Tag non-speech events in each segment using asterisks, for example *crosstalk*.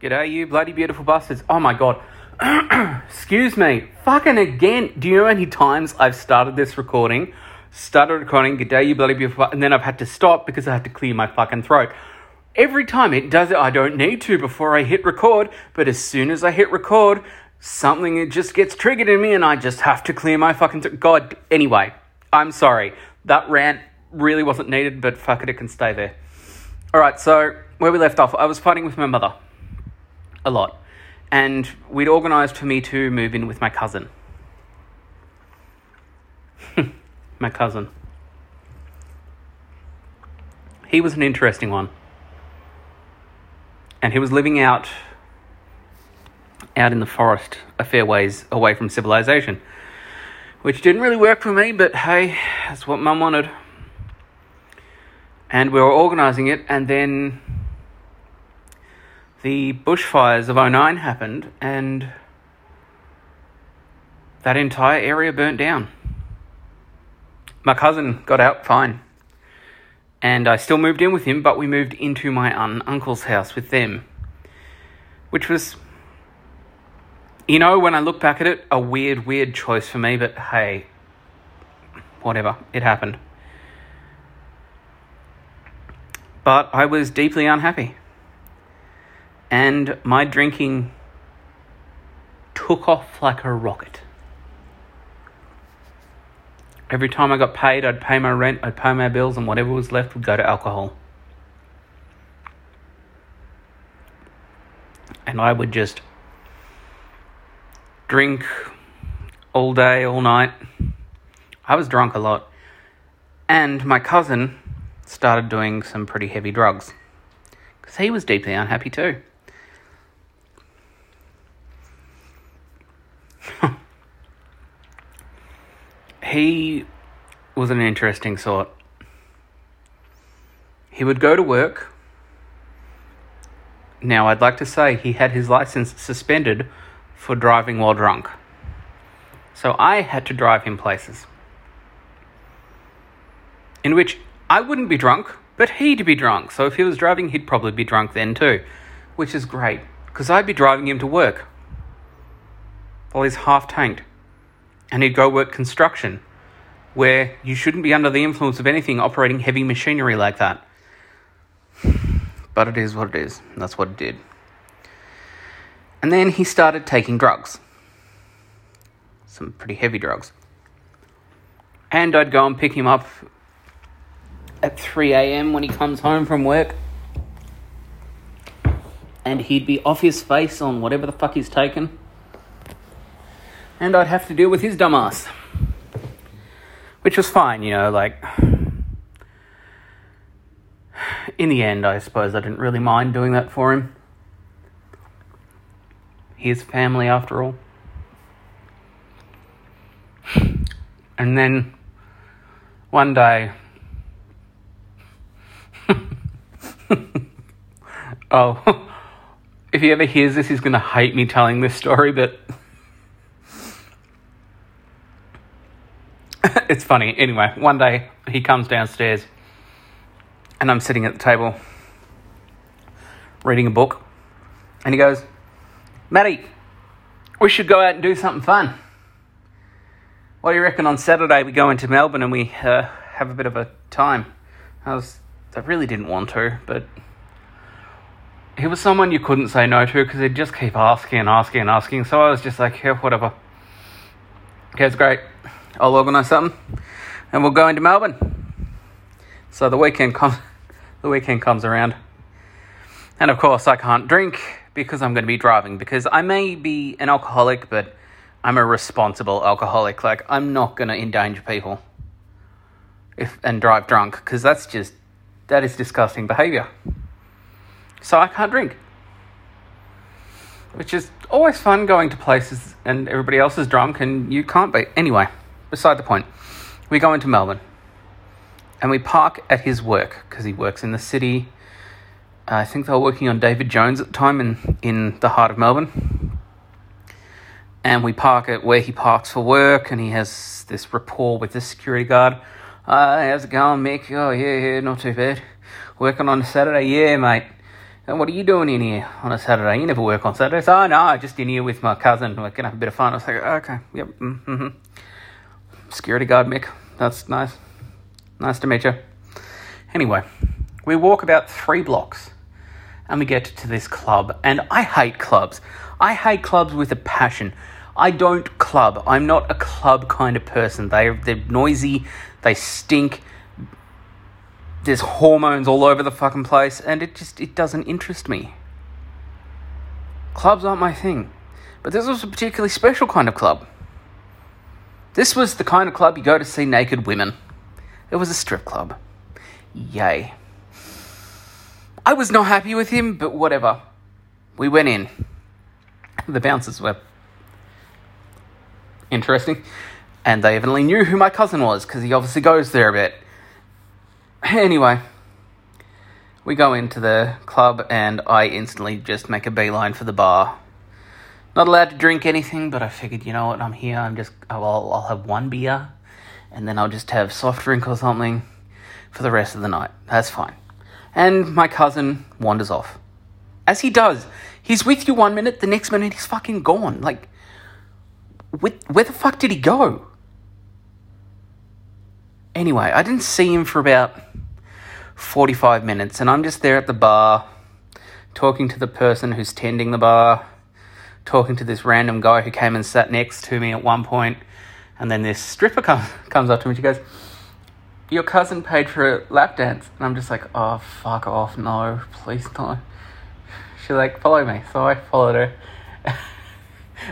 G'day, you bloody beautiful bastards. Oh my god. *clears throat* Excuse me. Fucking again. Do you know how many times I've started this recording? Started recording, g'day, you bloody beautiful, and then I've had to stop because I had to clear my fucking throat. Every time it does it, I don't need to before I hit record, but as soon as I hit record, something it just gets triggered in me and I just have to clear my fucking throat. God, anyway, I'm sorry. That rant really wasn't needed, but fuck it, it can stay there. Alright, so where we left off, I was fighting with my mother a lot. And we'd organised for me to move in with my cousin. *laughs* my cousin. He was an interesting one. And he was living out out in the forest a fair ways away from civilization. Which didn't really work for me, but hey, that's what mum wanted. And we were organising it, and then the bushfires of 09 happened and that entire area burnt down. My cousin got out fine. And I still moved in with him, but we moved into my un- uncle's house with them. Which was, you know, when I look back at it, a weird, weird choice for me, but hey, whatever, it happened. But I was deeply unhappy and my drinking took off like a rocket. Every time I got paid, I'd pay my rent, I'd pay my bills, and whatever was left would go to alcohol. And I would just drink all day, all night. I was drunk a lot. And my cousin started doing some pretty heavy drugs because he was deeply unhappy too. *laughs* he was an interesting sort. He would go to work. Now, I'd like to say he had his license suspended for driving while drunk. So I had to drive him places in which I wouldn't be drunk, but he'd be drunk. So if he was driving, he'd probably be drunk then too, which is great because I'd be driving him to work while he's half tanked and he'd go work construction, where you shouldn't be under the influence of anything operating heavy machinery like that. But it is what it is. That's what it did. And then he started taking drugs. Some pretty heavy drugs. And I'd go and pick him up at 3 a.m. when he comes home from work. And he'd be off his face on whatever the fuck he's taken and I'd have to deal with his dumbass. Which was fine, you know, like. In the end, I suppose I didn't really mind doing that for him. His family, after all. And then one day. *laughs* oh, *laughs* if he ever hears this, he's going to hate me telling this story, but. *laughs* it's funny. Anyway, one day he comes downstairs and I'm sitting at the table reading a book and he goes, Matty, we should go out and do something fun. What do you reckon on Saturday we go into Melbourne and we uh, have a bit of a time? I was, I really didn't want to, but he was someone you couldn't say no to because he'd just keep asking and asking and asking. So I was just like, yeah, whatever. Okay, it's great. I'll organise something, and we'll go into Melbourne. So the weekend comes, *laughs* the weekend comes around, and of course I can't drink because I'm going to be driving. Because I may be an alcoholic, but I'm a responsible alcoholic. Like I'm not going to endanger people if and drive drunk because that's just that is disgusting behaviour. So I can't drink, which is always fun going to places and everybody else is drunk and you can't be. Anyway beside the point. We go into Melbourne and we park at his work because he works in the city. I think they were working on David Jones at the time in, in the heart of Melbourne. And we park at where he parks for work, and he has this rapport with the security guard. Uh, how's it going, Mick? Oh, yeah, yeah, not too bad. Working on a Saturday? Yeah, mate. And what are you doing in here on a Saturday? You never work on Saturdays. Oh, no, just in here with my cousin. We're going to have a bit of fun. I was like, okay, yep. Mm-hmm. Security guard, Mick. That's nice. Nice to meet you. Anyway, we walk about three blocks and we get to this club. And I hate clubs. I hate clubs with a passion. I don't club. I'm not a club kind of person. They, they're noisy, they stink, there's hormones all over the fucking place, and it just it doesn't interest me. Clubs aren't my thing. But this was a particularly special kind of club. This was the kind of club you go to see naked women. It was a strip club. Yay. I was not happy with him, but whatever. We went in. The bouncers were interesting. And they evidently knew who my cousin was, because he obviously goes there a bit. Anyway, we go into the club and I instantly just make a beeline for the bar. Not allowed to drink anything, but I figured, you know what, I'm here, I'm just, I'll, I'll have one beer and then I'll just have soft drink or something for the rest of the night. That's fine. And my cousin wanders off. As he does. He's with you one minute, the next minute he's fucking gone. Like, where, where the fuck did he go? Anyway, I didn't see him for about 45 minutes, and I'm just there at the bar talking to the person who's tending the bar, talking to this random guy who came and sat next to me at one point, and then this stripper come, *laughs* comes up to me. She goes, Your cousin paid for a lap dance. And I'm just like, Oh, fuck off. No, please no. She's like, Follow me. So I followed her. *laughs*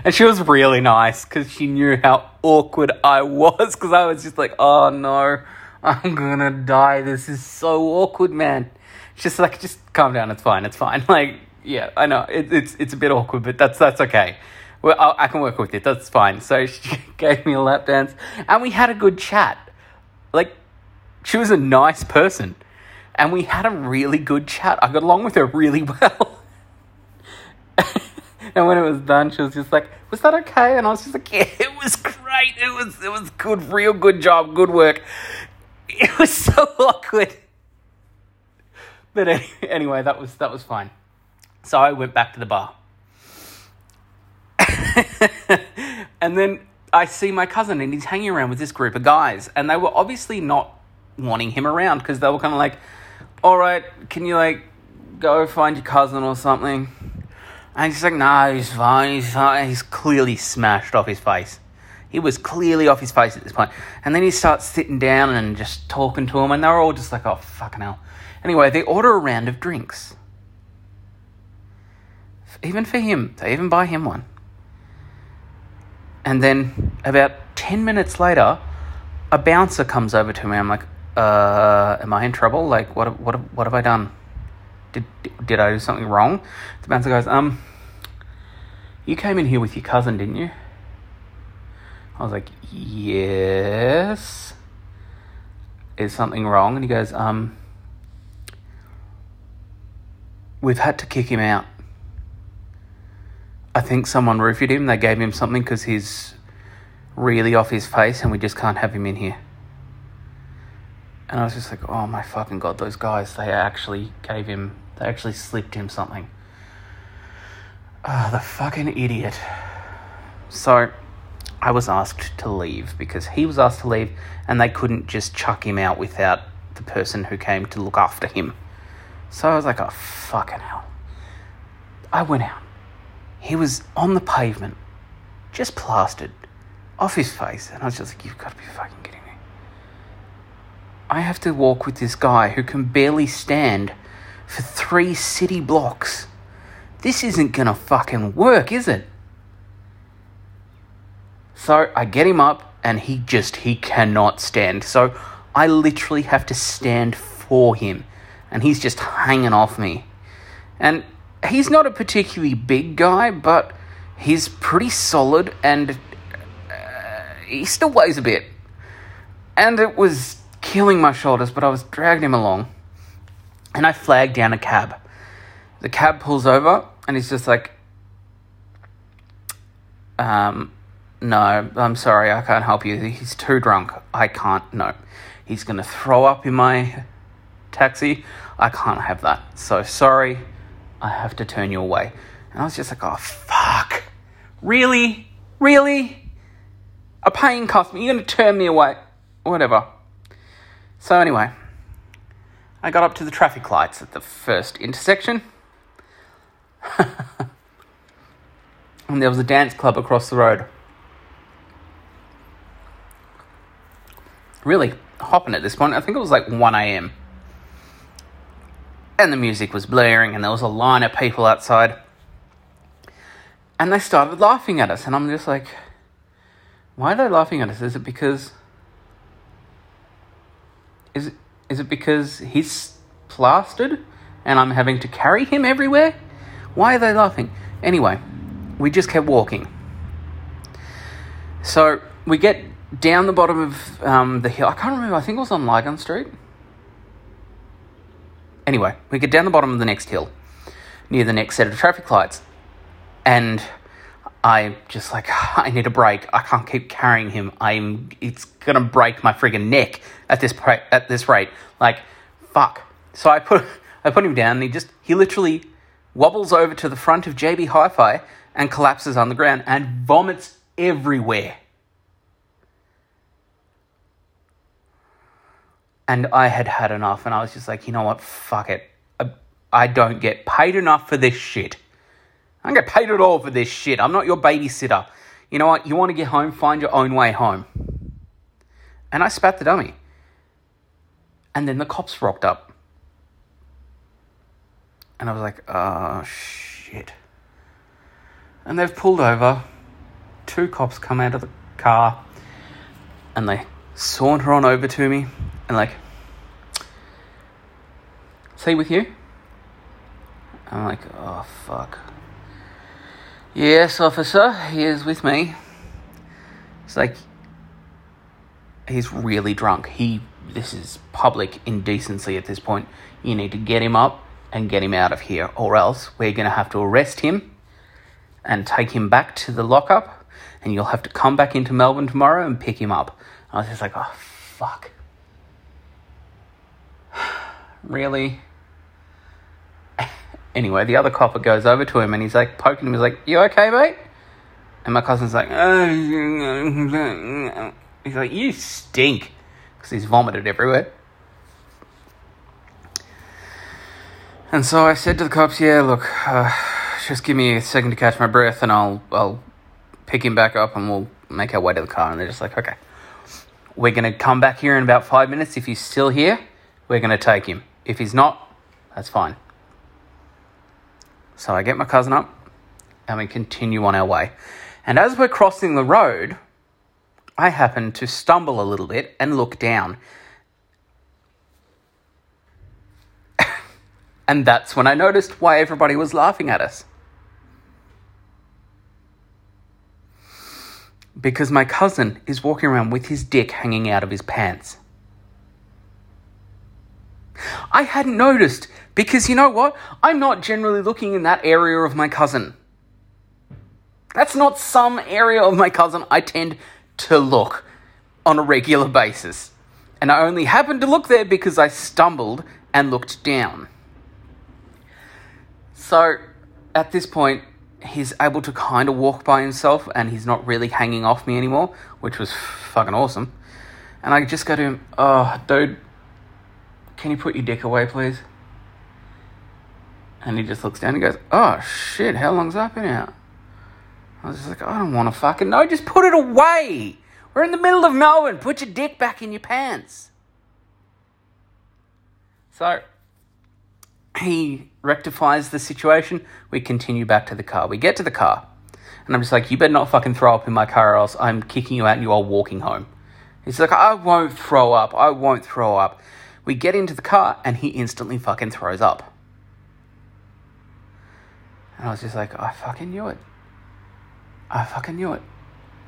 and she was really nice because she knew how awkward I was because I was just like, Oh no. I'm gonna die. This is so awkward, man. Just like, just calm down. It's fine. It's fine. *laughs* Like, yeah, I know it, it's it's a bit awkward, but that's that's okay. Well, I, I can work with it. That's fine. So *laughs* she gave me a lap dance, and we had a good chat. Like, she was a nice person, and we had a really good chat. I got along with her really *laughs* well. and when it was done, she was just like, "Was that okay?" And I was just like, "Yeah, it was great. It was it was good, real good job, good work." It was so *laughs* awkward. But anyway, that was that was fine. So I went back to the bar. *laughs* and then I see my cousin and he's hanging around with this group of guys and they were obviously not wanting him around because they were kind of like, "All right, can you like go find your cousin or something?" And he's like, "Nah, he's fine. He's fine. He's clearly smashed off his face." He was clearly off his face at this point. And then he starts sitting down and just talking to him, and they're all just like, oh, fucking hell. Anyway, they order a round of drinks. Even for him, they even buy him one. And then about 10 minutes later, a bouncer comes over to me. I'm like, uh, am I in trouble? Like, what, what, what have I done? Did, did I do something wrong? The bouncer goes, um, you came in here with your cousin, didn't you? I was like, yes. Is something wrong? And he goes, um, we've had to kick him out. I think someone roofied him. They gave him something because he's really off his face and we just can't have him in here. And I was just like, oh my fucking god, those guys, they actually gave him, they actually slipped him something. Ah, oh, the fucking idiot. So, I was asked to leave because he was asked to leave and they couldn't just chuck him out without the person who came to look after him. So I was like, oh, fucking hell. I went out. He was on the pavement, just plastered, off his face. And I was just like, you've got to be fucking kidding me. I have to walk with this guy who can barely stand for three city blocks. This isn't gonna fucking work, is it? So I get him up and he just he cannot stand. So I literally have to stand for him and he's just hanging off me. And he's not a particularly big guy, but he's pretty solid and uh, he still weighs a bit. And it was killing my shoulders, but I was dragging him along. And I flagged down a cab. The cab pulls over and he's just like, um, no, I'm sorry, I can't help you. He's too drunk. I can't. No. He's going to throw up in my taxi. I can't have that. So sorry. I have to turn you away. And I was just like, oh, fuck. Really? Really? A paying customer? You're going to turn me away? Whatever. So, anyway, I got up to the traffic lights at the first intersection. *laughs* and there was a dance club across the road. Really hopping at this point. I think it was like 1 a.m. And the music was blaring, and there was a line of people outside. And they started laughing at us, and I'm just like, why are they laughing at us? Is it because. Is it, is it because he's plastered and I'm having to carry him everywhere? Why are they laughing? Anyway, we just kept walking. So we get down the bottom of um, the hill. I can't remember. I think it was on Lygon Street. Anyway, we get down the bottom of the next hill, near the next set of traffic lights, and I'm just like *sighs* I need a break. I can't keep carrying him. I'm. It's gonna break my friggin' neck at this pra- at this rate. Like, fuck. So I put *laughs* I put him down, and he just he literally wobbles over to the front of JB Hi-Fi and collapses on the ground and vomits everywhere. And I had had enough, and I was just like, you know what, fuck it. I, I don't get paid enough for this shit. I don't get paid at all for this shit. I'm not your babysitter. You know what? You want to get home, find your own way home. And I spat the dummy. And then the cops rocked up. And I was like, oh, shit. And they've pulled over. Two cops come out of the car. And they saunter on over to me and like, "See with you? I'm like, oh fuck. Yes, officer, he is with me. It's like, he's really drunk. He, this is public indecency at this point. You need to get him up and get him out of here, or else we're going to have to arrest him and take him back to the lockup, and you'll have to come back into Melbourne tomorrow and pick him up. I was just like, oh, fuck. Really? anyway, the other copper goes over to him and he's like poking him. He's like, "You okay, mate?" And my cousin's like, he's like, "You stink," because he's vomited everywhere. And so I said to the cops, "Yeah, look, uh, just give me a second to catch my breath, and I'll I'll pick him back up, and we'll make our way to the car." And they're just like, "Okay, we're gonna come back here in about five minutes. If he's still here, we're gonna take him." If he's not, that's fine. So I get my cousin up and we continue on our way. And as we're crossing the road, I happen to stumble a little bit and look down. *laughs* and that's when I noticed why everybody was laughing at us. Because my cousin is walking around with his dick hanging out of his pants. I hadn't noticed because you know what? I'm not generally looking in that area of my cousin. That's not some area of my cousin I tend to look on a regular basis. And I only happened to look there because I stumbled and looked down. So at this point, he's able to kind of walk by himself and he's not really hanging off me anymore, which was fucking awesome. And I just go to him, oh, dude, can you put your dick away, please? And he just looks down and goes, Oh shit, how long's that been out? I was just like, I don't want to fucking know. Just put it away. We're in the middle of Melbourne. Put your dick back in your pants. So he rectifies the situation. We continue back to the car. We get to the car. And I'm just like, you better not fucking throw up in my car or else I'm kicking you out and you are walking home. He's like, I won't throw up. I won't throw up. We get into the car and he instantly fucking throws up. And I was just like, I fucking knew it. I fucking knew it.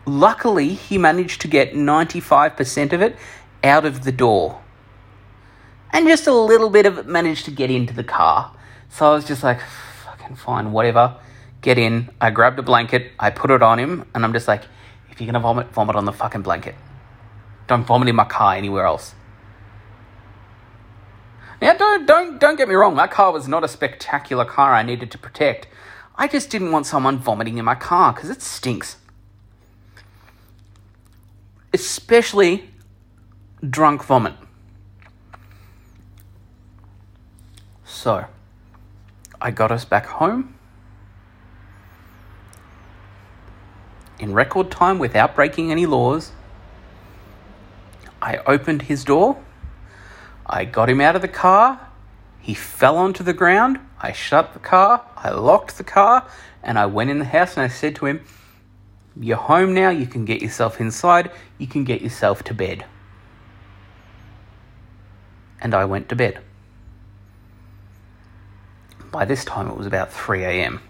Luckily, he managed to get 95% of it out of the door. And just a little bit of it managed to get into the car. So I was just like, fucking fine, whatever. Get in. I grabbed a blanket, I put it on him, and I'm just like, if you're gonna vomit, vomit on the fucking blanket. Don't vomit in my car anywhere else. Now, don't don't don't get me wrong. My car was not a spectacular car. I needed to protect. I just didn't want someone vomiting in my car because it stinks, especially drunk vomit. So, I got us back home in record time without breaking any laws. I opened his door. I got him out of the car. He fell onto the ground. I shut the car. I locked the car. And I went in the house and I said to him, You're home now. You can get yourself inside. You can get yourself to bed. And I went to bed. By this time, it was about 3 a.m.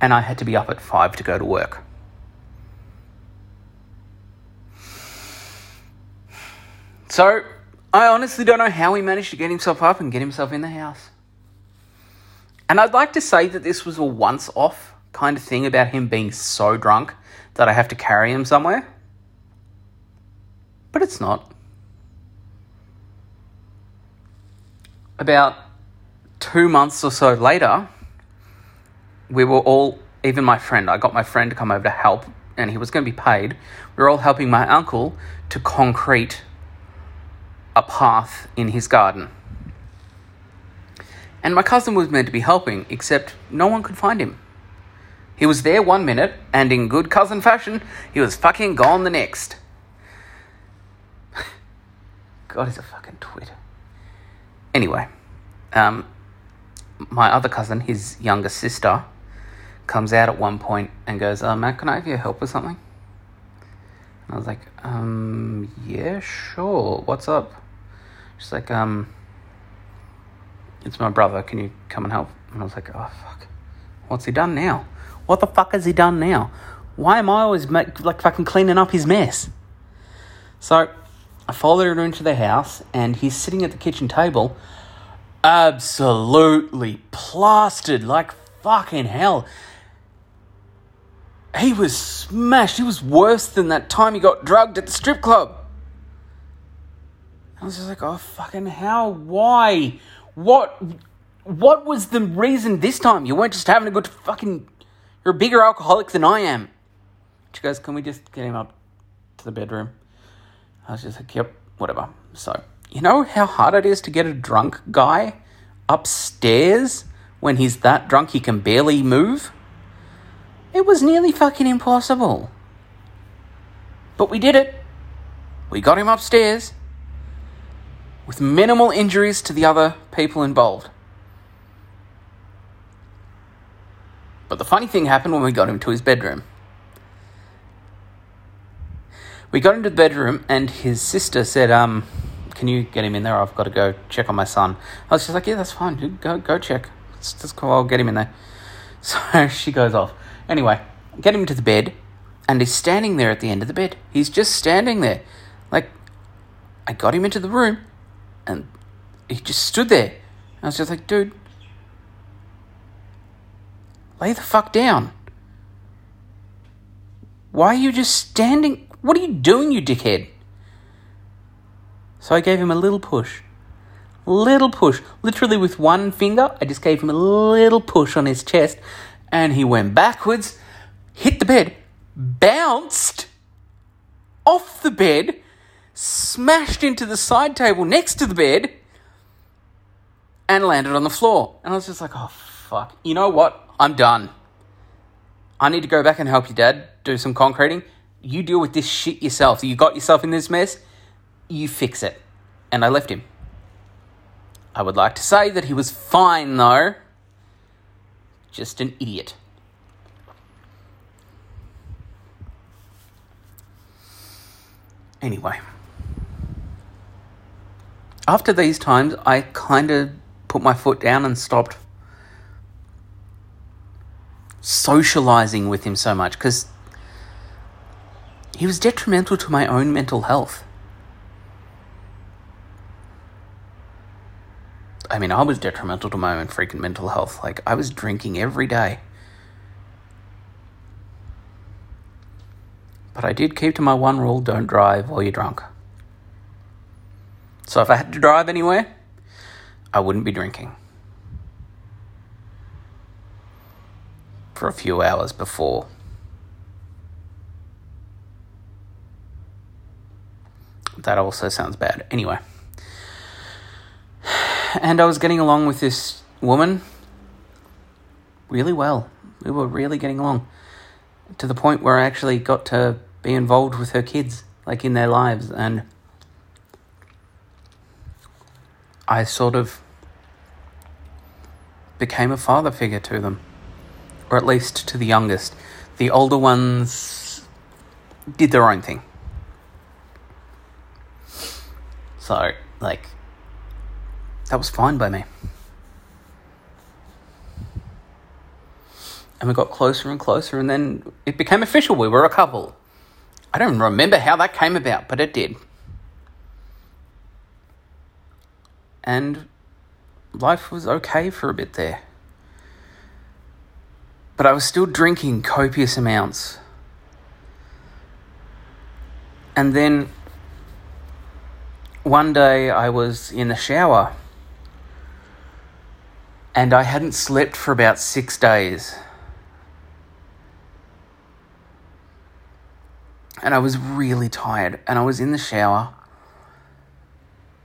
And I had to be up at 5 to go to work. So, I honestly don't know how he managed to get himself up and get himself in the house. And I'd like to say that this was a once off kind of thing about him being so drunk that I have to carry him somewhere. But it's not. About two months or so later, we were all, even my friend, I got my friend to come over to help, and he was going to be paid. We were all helping my uncle to concrete a path in his garden. And my cousin was meant to be helping, except no one could find him. He was there one minute, and in good cousin fashion, he was fucking gone the next. *laughs* God, he's a fucking twit. Anyway, um, my other cousin, his younger sister, comes out at one point and goes, uh, Matt, can I have your help with something? And I was like, um, yeah, sure. What's up? She's like, um, it's my brother. Can you come and help? And I was like, oh, fuck. What's he done now? What the fuck has he done now? Why am I always make, like fucking cleaning up his mess? So I followed her into the house and he's sitting at the kitchen table, absolutely plastered like fucking hell. He was smashed. He was worse than that time he got drugged at the strip club. I was just like, oh fucking how? Why? What? What was the reason this time? You weren't just having a good fucking. You're a bigger alcoholic than I am. She goes, can we just get him up to the bedroom? I was just like, yep, whatever. So, you know how hard it is to get a drunk guy upstairs when he's that drunk he can barely move? It was nearly fucking impossible. But we did it. We got him upstairs with minimal injuries to the other people involved. But the funny thing happened when we got him to his bedroom. We got into the bedroom, and his sister said, um, Can you get him in there? I've got to go check on my son. I was just like, Yeah, that's fine. Go, go check. It's just cool. I'll get him in there. *laughs* So she goes off. Anyway, get him to the bed, and he's standing there at the end of the bed. He's just standing there. Like, I got him into the room, and he just stood there. I was just like, dude, lay the fuck down. Why are you just standing? What are you doing, you dickhead? So I gave him a little push. Little push. Literally with one finger, I just gave him a little push on his chest, and he went backwards, hit the bed, bounced off the bed, smashed into the side table next to the bed and landed on the floor. And I was just like, oh, fuck. You know what? I'm done. I need to go back and help your dad do some concreting. You deal with this shit yourself. You got yourself in this mess, you fix it. And I left him. I would like to say that he was fine, though. Just an idiot. Anyway after these times, I kind of put my foot down and stopped socializing with him so much because he was detrimental to my own mental health. I mean, I was detrimental to my own freaking mental health. Like, I was drinking every day. But I did keep to my one rule don't drive while you're drunk. So if I had to drive anywhere, I wouldn't be drinking for a few hours before. That also sounds bad. Anyway. And I was getting along with this woman really well. We were really getting along to the point where I actually got to be involved with her kids, like in their lives, and I sort of became a father figure to them, or at least to the youngest. The older ones did their own thing. So, like, that was fine by me. And we got closer and closer, and then it became official. We were a couple. I don't remember how that came about, but it did. And life was okay for a bit there. But I was still drinking copious amounts. And then one day I was in the shower and I hadn't slept for about six days. And I was really tired, and I was in the shower,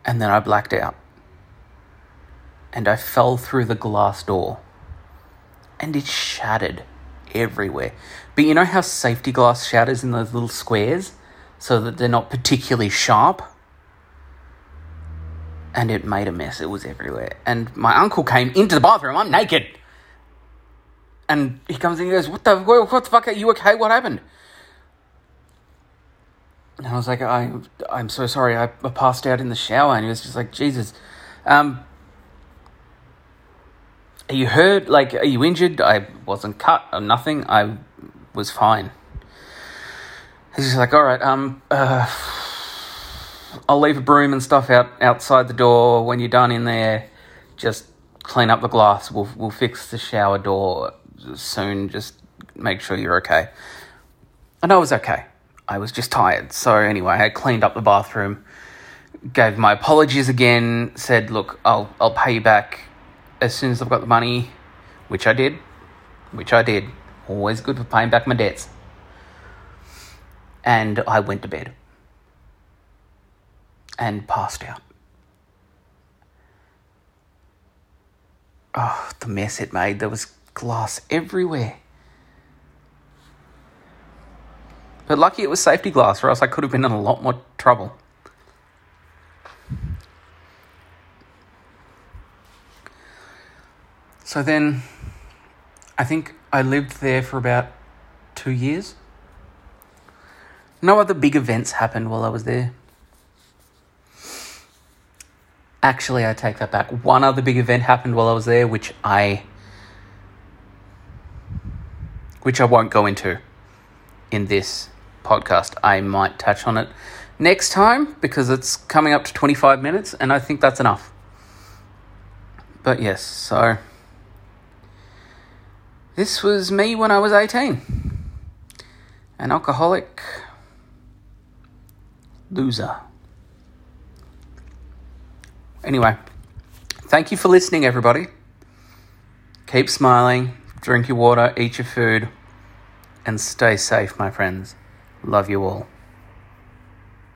and then I blacked out. And I fell through the glass door, and it shattered everywhere. But you know how safety glass shatters in those little squares so that they're not particularly sharp? and it made a mess. It was everywhere. And my uncle came into the bathroom. I'm naked. And he comes in and goes, What the, what the fuck? Are you okay? What happened? And I was like, I, I'm so sorry. I passed out in the shower. And he was just like, Jesus. Um, are you hurt? Like, are you injured? I wasn't cut or nothing. I was fine. He's just like, all right, um, uh, I'll leave a broom and stuff out outside the door. When you're done in there, just clean up the glass. We'll we'll fix the shower door soon. Just make sure you're okay. And I was okay. I was just tired. So anyway, I cleaned up the bathroom, gave my apologies again, said, "Look, I'll I'll pay you back as soon as I've got the money," which I did. Which I did. Always good for paying back my debts. And I went to bed and passed out. Oh, the mess it made. There was glass everywhere. But lucky it was safety glass, or else I could have been in a lot more trouble. So then, I think I lived there for about two years. No other big events happened while I was there. Actually, I take that back. One other big event happened while I was there, which I which I won't go into in this podcast. I might touch on it next time because it's coming up to 25 minutes and I think that's enough. But yes, so this was me when I was 18. An alcoholic loser. Anyway, thank you for listening, everybody. Keep smiling, drink your water, eat your food, and stay safe, my friends. Love you all.